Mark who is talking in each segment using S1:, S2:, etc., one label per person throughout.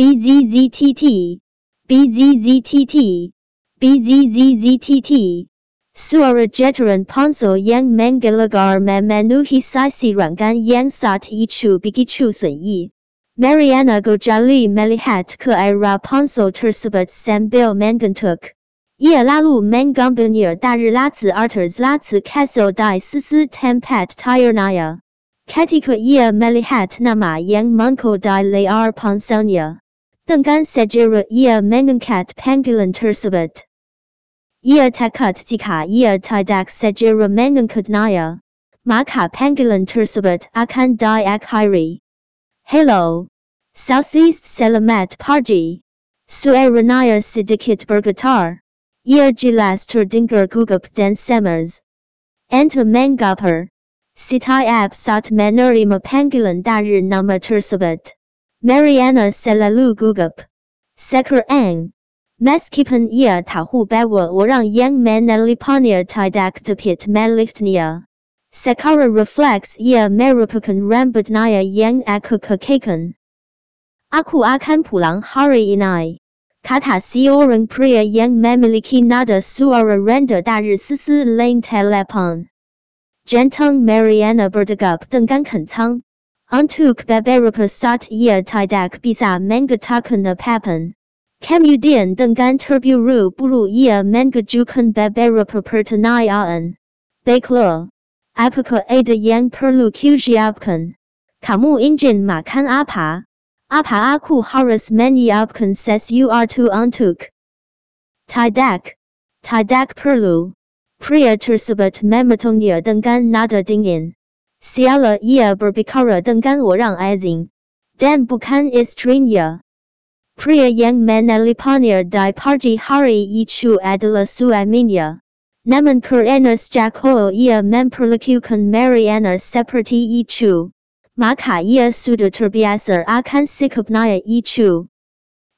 S1: BZZTT, BZZTT, BZZZTT. Suara Jeteran Ponsel yang Mangalagar Memenuhi Sisi Rangan yang Sat Ichu Bigichu Sun Yi. Mariana Gojali Melihat ke Ira Ponsel Tersebut Sambil Mangantuk. Ia lalu menggambarnya er dari Latsi Arters Latsi Castle di Sisi Tempat Tirnaya. Ketika ia melihat nama yang muncul di layar ponselnya. Dengan segera ia mengangkat panggilan tersebut. Ia takut jika ia tidak segera mengangkatnya. Maka panggilan tersebut akan diakhiri. Hello. Southeast selamat pagi. Suaranya sedikit bergetar. Ia jelas terdengar gugup dan cemas. Enter mengapa. Setiap saat menerima panggilan dari nama tersebut. Mariana selalu gugup. Sekarang. Meskipun ia tahu bahwa orang yang menelponnya tidak dapat melihatnya. Secara refleks ia merupakan rambutnya yang aku kekaikan. Aku akan pulang hari ini. Kata seorang pria yang memiliki nada suara rendah dari sisi lain telepon. Jantung Mariana berdegup dengan kencang. Untuk beberapa saat ia tidak bisa mengatakan apapun. Kemudian dengan terburu-buru ia mengajukan beberapa pertanyaan. Baiklah. Apakah ada yang perlu kusiapkan? Kamu ingin makan apa? Apa aku harus menyiapkan sesuatu untuk? Tidak. Tidak perlu. Pria tersebut memotongnya dengan nada dingin. Siala ia berbicara dengan orang asing. Dan bukan istrinya. Pria yang menelponnya di pagi hari itu adalah suaminya. Namun karena sejak awal ia memperlakukan Mariana seperti itu. Maka ia sudah terbiasa akan sikapnya itu.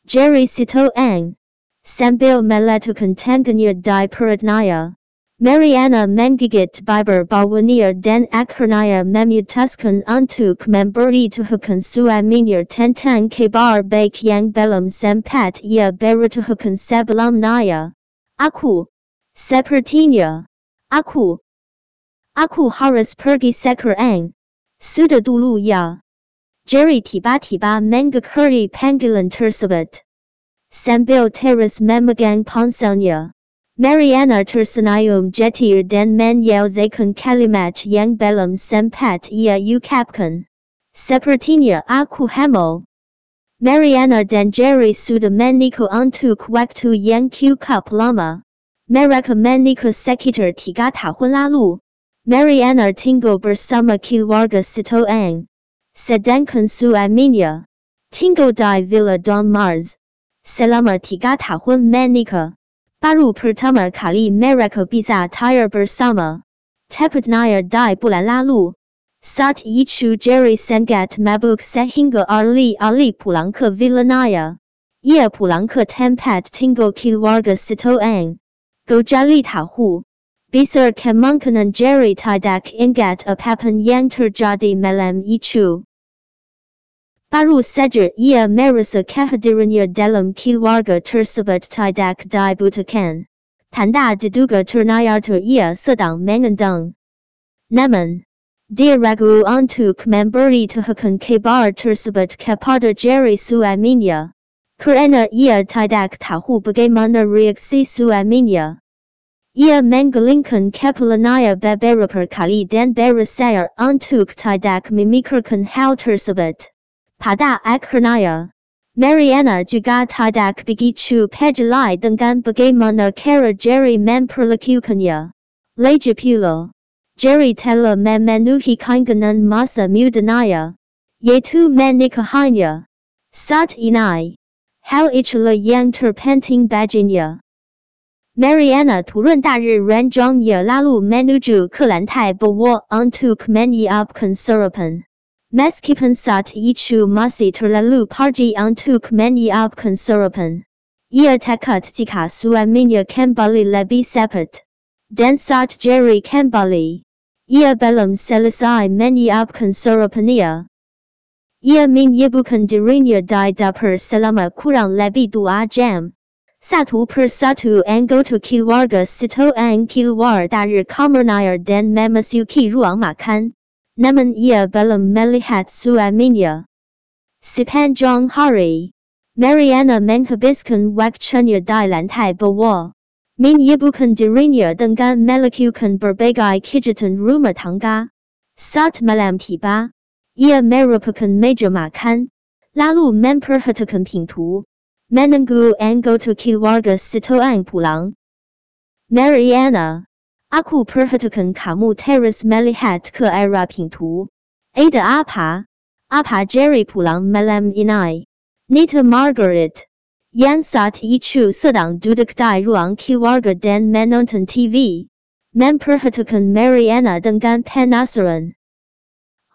S1: Jerry Sitoang. Sambil meletakkan tangannya di perutnya. Mariana menggigit bibir bawahnya dan akhirnya memutuskan untuk memberitahukan suaminya tentang kabar baik yang belum sempat Ya ia beritahukan sebelumnya. Aku. Sepertinya. Aku. Aku harus pergi sekarang. Sudah dulu ya. Jerry tiba-tiba mengakhiri panggilan tersebut. Sambil terus memegang ponselnya. Mariana tersenyum jetir dan menyelesaikan kalimat yang belum sempat ia ucapkan. Sepertinya aku hamil. Mariana dan Jerry sudah menikah untuk waktu yang cukup lama. Mereka menikah sekitar tiga tahun lalu. Mariana tinggal bersama keluarga Sitoang. Sedangkan suaminya tinggal di Villa Don Mars. Selama tiga tahun Baru pertama kali mereka bisa tire bersama. Tepatnya di bulan lalu. Saat itu Jerry sangat mabuk sehingga alih-alih pulang ke villanaya. Ia pulang ke tempat tinggal keluarga Sitoang. Gojali tahu. Besar kemungkinan Jerry tidak ingat apapun yang terjadi malam itu. Baru saja ia merasa kehadirannya dalam keluarga tersebut tidak dibutuhkan. Tanda diduga ternyata ia sedang mengandung. Namun, dia ragu untuk memberitahukan kabar tersebut kepada Jerry suaminya. Karena ia tidak tahu bagaimana reaksi suaminya. Ia menggelingkan kepalanya beberapa kali dan berusaha untuk tidak memikirkan hal tersebut. Pada akhirnya, Mariana juga tidak begitu peduli dengan bagaimana cara Jerry memperlakukannya. Lagi pula, Jerry telah memenuhi keinginan masa mudanya, yaitu menikahinya. Saat ini, hal itulah yang terpenting baginya. Mariana turun dari ranjangnya lalu menuju ke lantai bawah untuk menyiapkan sarapan. Meskipun saat itu masih terlalu pagi untuk menyiapkan sarapan. Ia takut jika suaminya kembali lebih cepat. Dan saat Jerry kembali, ia belum selesai menyiapkan sarapannya. ia min ye bukan dirinya di dapur selama kurang lebih dua jam. Satu persatu anggota keluarga Sitoang keluar dari kamarnya dan memasuki ruang makan. Namun ia belum melihat suaminya. Sepanjang hari, Mariana menghabiskan waktunya di lantai bawah. Bukan dirinya dengan melakukan berbagai kegiatan rumah tangga. Saat malam tiba, ia merupakan meja makan, lalu memperhatikan pintu, menunggu anggota keluarga Sitoang pulang. Mariana, aku perhatikan kamu terus melihat ke arah pintu. Ada apa? Apa Jerry pulang malam ini? Nita Margaret. Yang saat itu sedang duduk di ruang keluarga dan menonton TV. Memperhatikan Mariana dengan penasaran.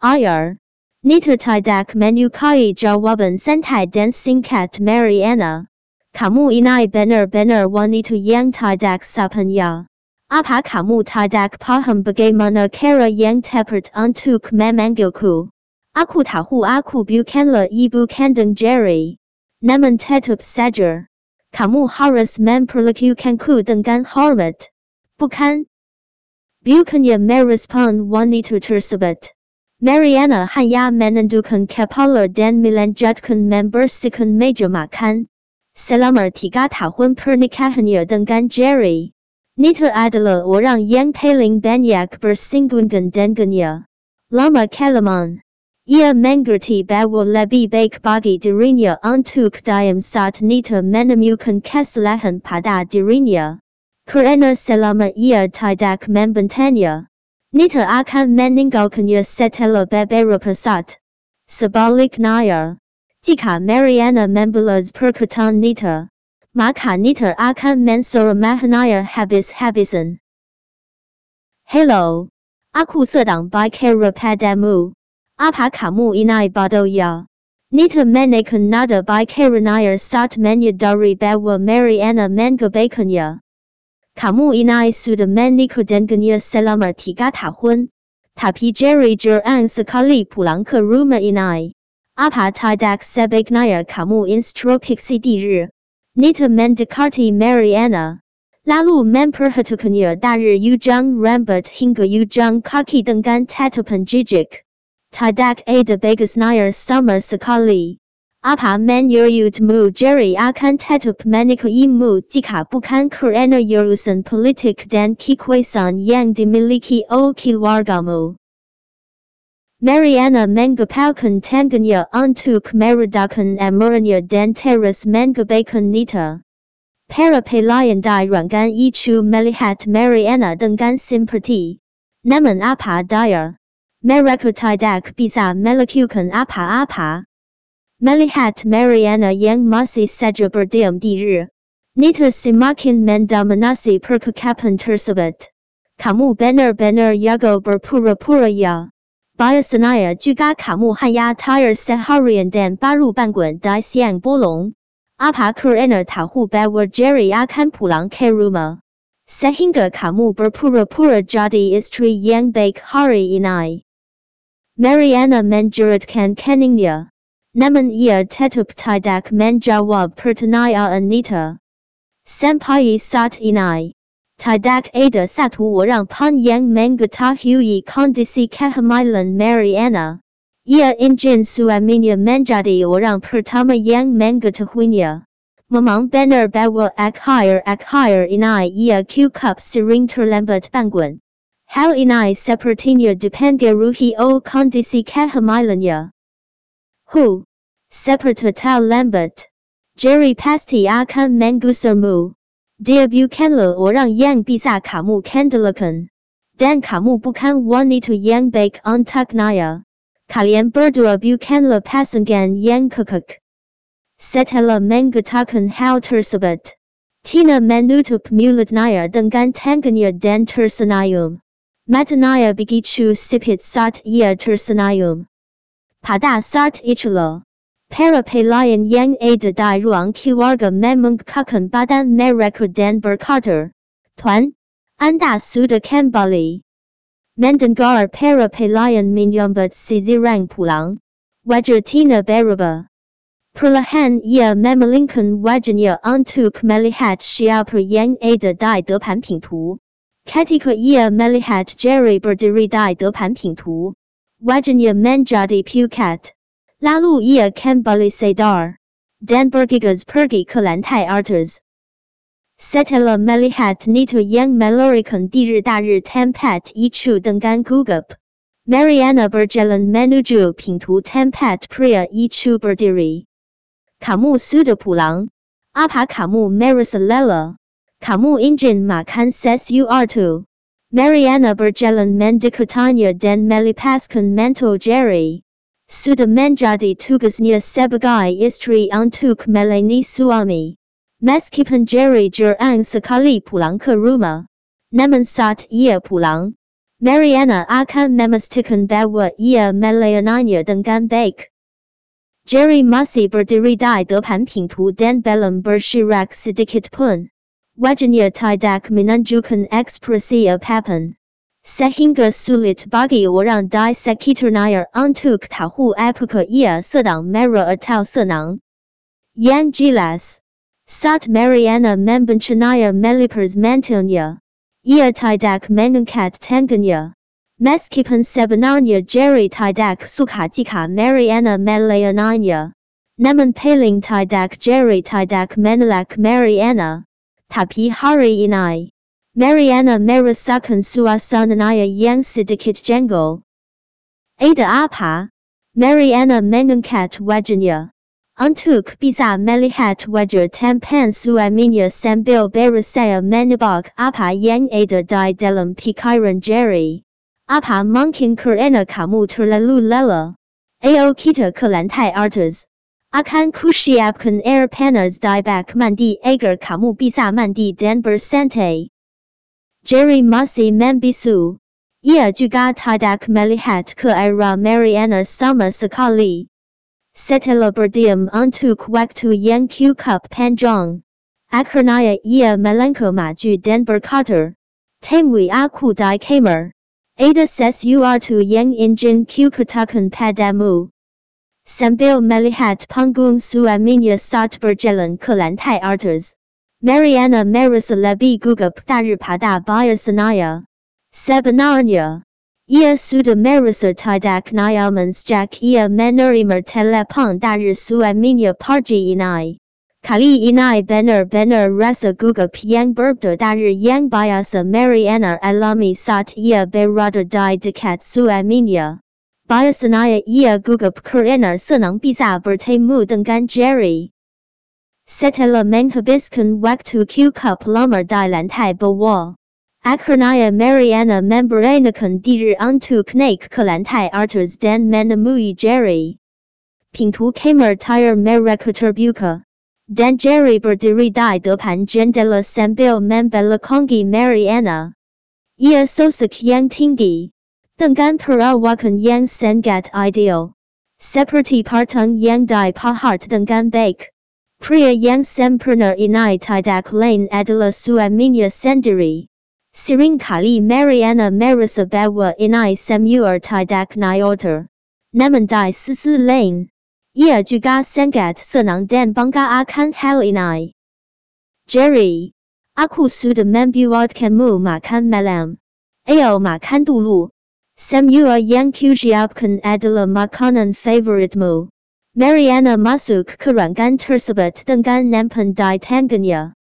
S1: Ayar. Nita tidak menyukai jawaban santai dan singkat Mariana. Kamu ini benar-benar wanita yang tidak sapanya. Apa kamu tidak paham bagaimana cara yang tepat untuk memanggilku? Aku tahu aku bukanlah ibu kandung Jerry. Namun tetap saja, kamu harus memperlakukanku dengan hormat, bukan? Bukannya merespon wanita tersebut. Mariana hanya menundukkan kepala dan melanjutkan membersihkan meja makan. Selama tiga tahun pernikahannya dengan Jerry, Nita adalah orang yang paling banyak bersinggungan dengannya. Lama kelamaan, ia mengerti bahwa lebih baik bagi dirinya untuk diam saat Nita menemukan kesalahan pada dirinya. Karena selama ia tidak membantahnya, Nita akan meninggalkannya setelah beberapa saat. Sebaliknya, jika Mariana membalas perkataan Nita, maka Nita akan mensoromahnya habis-habisan. Hello, aku sedang bicara padamu. Apa kamu ini bodohnya? Nita menaikkan nada bicaranya saat menyadari bahwa Mariana mengabaikannya. Kamu ini sudah menikah selama tiga tahun. Tapi Jerry jarang sekali pulang ke rumah ini. Apa tidak sebaiknya kamu introspeksi diri? Nita mendekati Mariana. Lalu memperhatikannya dari ujung rambut hingga ujung kaki dengan tatapan jijik. Tidak ada bagusnya sama sekali. Apa menurutmu Jerry akan tetap menikahimu jika bukan karena urusan politik dan kekuasaan yang dimiliki oleh keluargamu? Mariana mengepalkan tangannya untuk meredakan amarnya dan terus mengabaikan Nita. Para pelayan di ruangan itu melihat Mariana dengan simpati. Namun apa daya? Mereka tidak bisa melakukan apa-apa. Melihat Mariana yang masih saja berdiam diri. Nita semakin mendominasi percakapan tersebut. Kamu benar-benar jago berpura-pura ya. Biasanya juga kamu hanya tired seharian dan baru bangun di siang bolong. Apa karena tahu bahwa Jerry akan pulang ke rumah? Sehingga kamu berpura-pura jadi istri yang baik hari ini. Mariana menjeratkan keningnya. Namun ia tetap tidak menjawab pertanyaan Anita. Sampai saat ini. Tidak ada satu orang pun yang mengetahui kondisi kehamilan Mariana. Ia ingin suaminya menjadi orang pertama yang mengetahuinya. Memang benar bahwa akhir-akhir ini ia cukup sering terlambat bangun. Hal ini sepertinya dipengaruhi oleh kondisi kehamilannya. Hu, seperti terlambat. Jerry pasti akan mengusirmu. Dia bukanlah orang yang bisa kamu kendalikan. Dan kamu bukan wanita yang baik untuknya. Kalian berdua bukanlah pasangan yang kekek. Setelah mengatakan hal tersebut, Tina menutup mulutnya dengan tangannya dan tersenyum. Matanya begitu sipit saat ia tersenyum. Pada saat itulah, Parapelion yang ada di ruang kiwarga memung kakan badan mereka dan berkata, Tuan, Anda suda kembali. Mandangar parapelion minyambut si Zirang pulang. Wajertina Beraba. Perlahan ia memelinkan wajanya untuk melihat siapa yang ada di depan pintu. Ketika ia melihat Jerry berdiri di depan pintu. Wajanya menjadi pucat. Lalu ia kembali sadar dan bergegas pergi ke lantai atas. Setelah melihat Nita yang melarikan diri dari tempat itu dengan gugup, Mariana berjalan menuju pintu tempat pria itu berdiri. Kamu sudah pulang? Apa kamu merasa lelah? Kamu ingin makan sesuatu? Mariana berjalan mendekatnya dan melepaskan mantel Jerry. Sudah menjadi tugasnya sebagai istri untuk melayani suami. Meskipun Jerry jarang sekali pulang ke rumah, namun saat ia pulang, Mariana akan memastikan bahwa ia melayaninya dengan baik. Jerry masih berdiri di depan pintu dan belum bergerak sedikit pun. Wajahnya tidak menunjukkan ekspresi apapun. Sehingga sulit bagi orang di sekitarnya untuk tahu apakah ia sedang marah atau senang. Yang jelas, saat Mariana membencana melipers mantelnya, ia tidak mengangkat tangannya. Meskipun sebenarnya Jerry tidak suka jika Mariana melayaninya. Namun paling tidak Jerry tidak menolak Mariana. Tapi hari ini, Mariana merasakan suasananya yang sedikit jengkel. Ada apa? Mariana mengangkat wajahnya. Untuk bisa melihat wajah tampan suaminya sambil berusaha menebak apa yang ada di dalam pikiran Jerry. Apa mungkin karena kamu terlalu lelah? Ayo kita ke lantai atas. Akan kusiapkan air panas di bak mandi agar kamu bisa mandi dan bersantai. Jerry masih membisu. Ia juga tidak melihat ke arah Mariana sama sekali. Setelah berdiam untuk waktu yang cukup panjang. Akhirnya ia melangkah maju dan berkata, Temui aku di kamar. Ada sesuatu yang ingin ku katakan padamu. Sambil melihat panggung suaminya saat berjalan ke lantai atas. Mariana merasa lebih gugup daripada biasanya. Sebenarnya, ia sudah merasa tidak nyaman sejak ia menerima telepon dari suaminya pagi ini. Kali ini benar-benar rasa gugup yang berbeda dari yang biasa Mariana alami saat ia berada di dekat suaminya. Biasanya ia gugup karena senang bisa bertemu dengan Jerry. Setelah menghabiskan waktu cukup lama di lantai bawah. Akhirnya Mariana memberanikan diri untuk naik ke lantai atas dan menemui Jerry. Pintu kamar tire terbuka. Dan Jerry berdiri di depan jendela sambil membelakangi Mariana. Ia sosok yang tinggi. Dengan perawakan yang sangat ideal. Seperti patung yang dipahat dengan baik. Pria yang ini tidak lain adalah suaminya sendiri. Seringkali Mariana merasa ini semua tidak nyata. Namun di sisi lain, ia juga sangat senang dan bangga akan hal ini. Jerry, aku sudah membuatkanmu makan malam. Ayo makan dulu. Semua yang kusiapkan adalah makanan favoritmu. Mariana masuk ke ruangan tersebut dengan nampan di tangannya.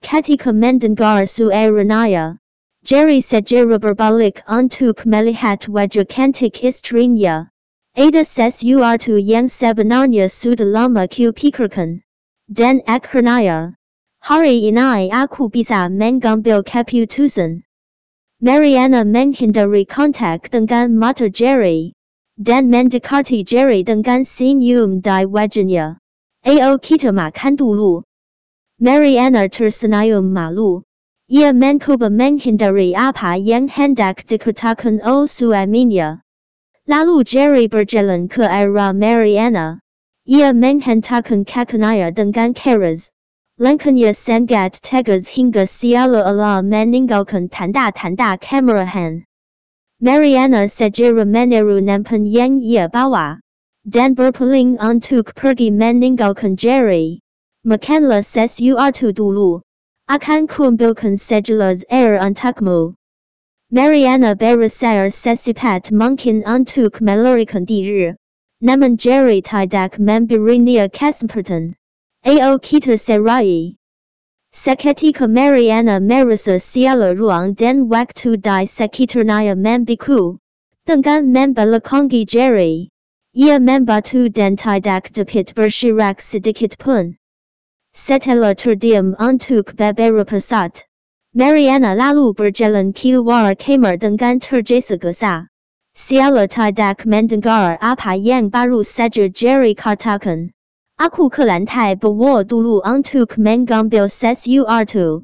S1: Ketika mendengar suaranya, Jerry segera berbalik untuk melihat wajah cantik istrinya. Ada sesuatu yang sebenarnya sudah lama kupikirkan. Dan akhirnya, hari ini aku bisa mengambil keputusan. Mariana menghindari kontak dengan mata Jerry. Dan mendekati Jerry dengan senyum di wajahnya. Ayo kita makan dulu. Mariana tersenyum malu. Ia mencoba menghindari apa yang hendak dikatakan oleh suaminya. Lalu Jerry berjalan ke arah Mariana. Ia menghentakkan kakinya dengan keras. Langkahnya sangat tegas hingga seolah-olah meninggalkan tanda-tanda kemarahan. Mariana segera meniru nampan yang ia bawa. Dan berpeling untuk pergi meninggalkan Jerry. Makanlah sesuatu dulu. Akan kumpulkan sejelas er air untukmu. Mariana berasal secepat mungkin untuk melarikan diri. Namun Jerry tidak memberinya kesempatan. Ao kita serai. Seketika Mariana merasa siala ruang dan waktu di sekitarnya membiku. Dengan membelakangi Jerry. Ia membatu dan tidak dapat bergerak sedikit pun. Setelah terdiam untuk beberapa saat. Mariana lalu berjalan keluar kamar dengan tergesa-gesa. Siala tidak mendengar apa yang baru saja Jerry 阿库克兰泰 bovo 杜路 onto command gun bills s u r two